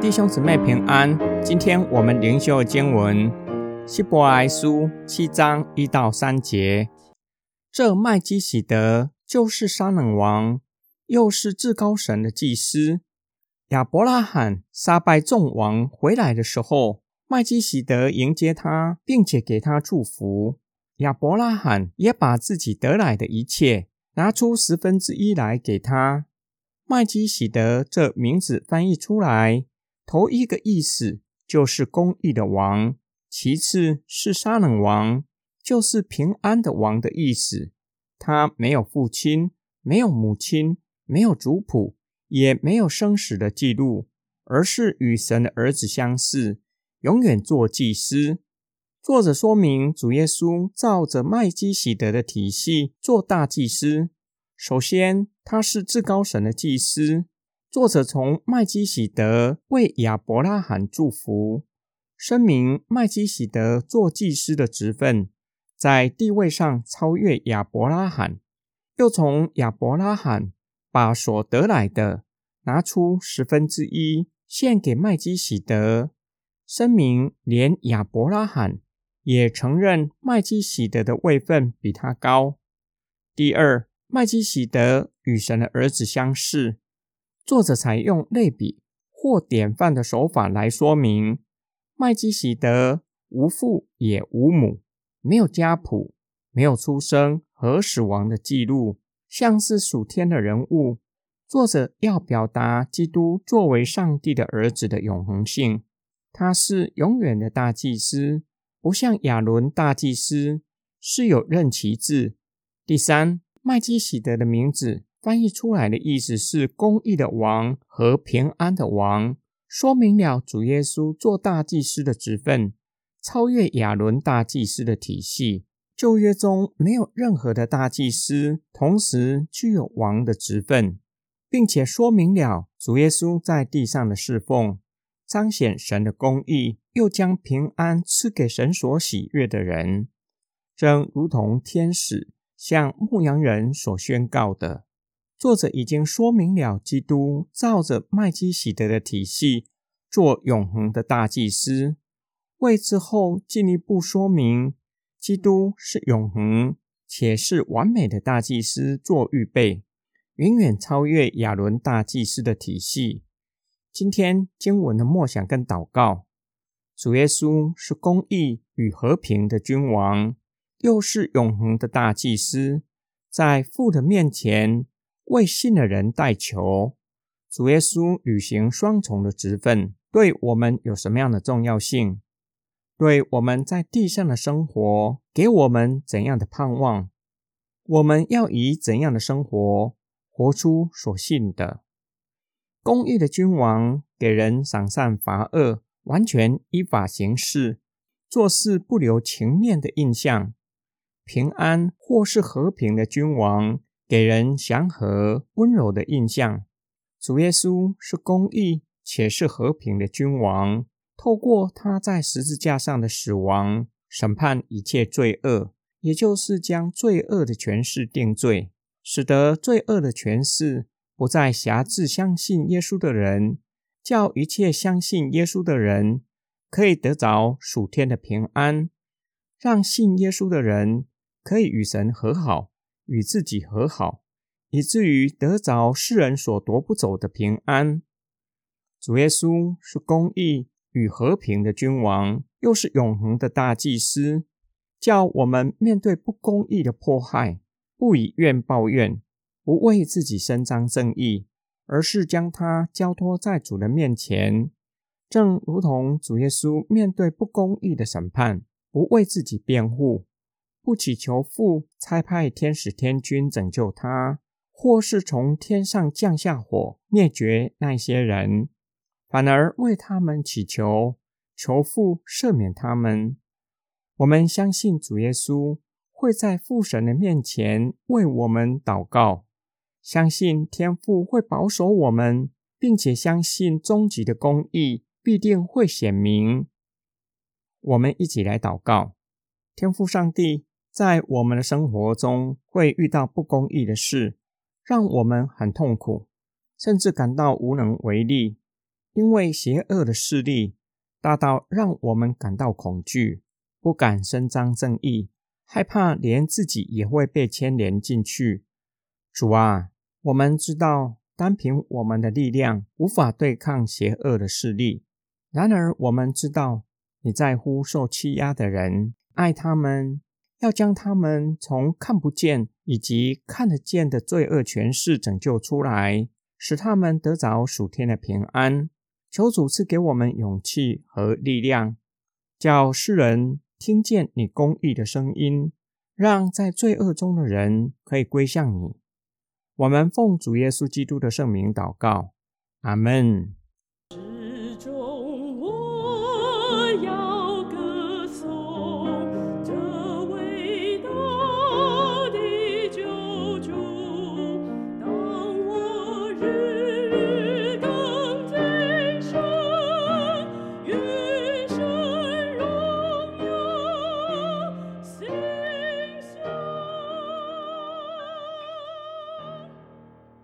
弟兄姊妹平安，今天我们灵修经文希伯来书七章一到三节。这麦基喜德就是沙冷王，又是至高神的祭司。亚伯拉罕杀败众王回来的时候，麦基喜德迎接他，并且给他祝福。亚伯拉罕也把自己得来的一切拿出十分之一来给他。麦基喜德这名字翻译出来。头一个意思就是公义的王，其次是沙冷王，就是平安的王的意思。他没有父亲，没有母亲，没有族谱，也没有生死的记录，而是与神的儿子相似，永远做祭司。作者说明主耶稣照着麦基喜德的体系做大祭司。首先，他是至高神的祭司。作者从麦基喜德为亚伯拉罕祝福，声明麦基喜德做祭司的职分在地位上超越亚伯拉罕，又从亚伯拉罕把所得来的拿出十分之一献给麦基喜德，声明连亚伯拉罕也承认麦基喜德的位分比他高。第二，麦基喜德与神的儿子相似。作者采用类比或典范的手法来说明，麦基喜德无父也无母，没有家谱，没有出生和死亡的记录，像是属天的人物。作者要表达基督作为上帝的儿子的永恒性，他是永远的大祭司，不像亚伦大祭司是有任期制。第三，麦基喜德的名字。翻译出来的意思是公义的王和平安的王，说明了主耶稣做大祭司的职分超越亚伦大祭司的体系。旧约中没有任何的大祭司同时具有王的职分，并且说明了主耶稣在地上的侍奉，彰显神的公义，又将平安赐给神所喜悦的人，正如同天使向牧羊人所宣告的。作者已经说明了，基督照着麦基喜德的体系做永恒的大祭司，为之后进一步说明，基督是永恒且是完美的大祭司做预备，远远超越亚伦大祭司的体系。今天经文的默想跟祷告，主耶稣是公义与和平的君王，又是永恒的大祭司，在父的面前。为信的人代求，主耶稣履行双重的职分，对我们有什么样的重要性？对我们在地上的生活，给我们怎样的盼望？我们要以怎样的生活活出所信的？公义的君王给人赏善罚恶，完全依法行事，做事不留情面的印象。平安或是和平的君王。给人祥和温柔的印象。主耶稣是公义且是和平的君王，透过他在十字架上的死亡，审判一切罪恶，也就是将罪恶的权势定罪，使得罪恶的权势不再辖制相信耶稣的人，叫一切相信耶稣的人可以得着属天的平安，让信耶稣的人可以与神和好。与自己和好，以至于得着世人所夺不走的平安。主耶稣是公义与和平的君王，又是永恒的大祭司，叫我们面对不公义的迫害，不以怨报怨，不为自己伸张正义，而是将它交托在主的面前。正如同主耶稣面对不公义的审判，不为自己辩护。不祈求父差派天使天君拯救他，或是从天上降下火灭绝那些人，反而为他们祈求，求父赦免他们。我们相信主耶稣会在父神的面前为我们祷告，相信天父会保守我们，并且相信终极的公义必定会显明。我们一起来祷告，天父上帝。在我们的生活中会遇到不公义的事，让我们很痛苦，甚至感到无能为力。因为邪恶的势力大到让我们感到恐惧，不敢伸张正义，害怕连自己也会被牵连进去。主啊，我们知道单凭我们的力量无法对抗邪恶的势力，然而我们知道你在乎受欺压的人，爱他们。要将他们从看不见以及看得见的罪恶权势拯救出来，使他们得着属天的平安。求主赐给我们勇气和力量，叫世人听见你公义的声音，让在罪恶中的人可以归向你。我们奉主耶稣基督的圣名祷告，阿门。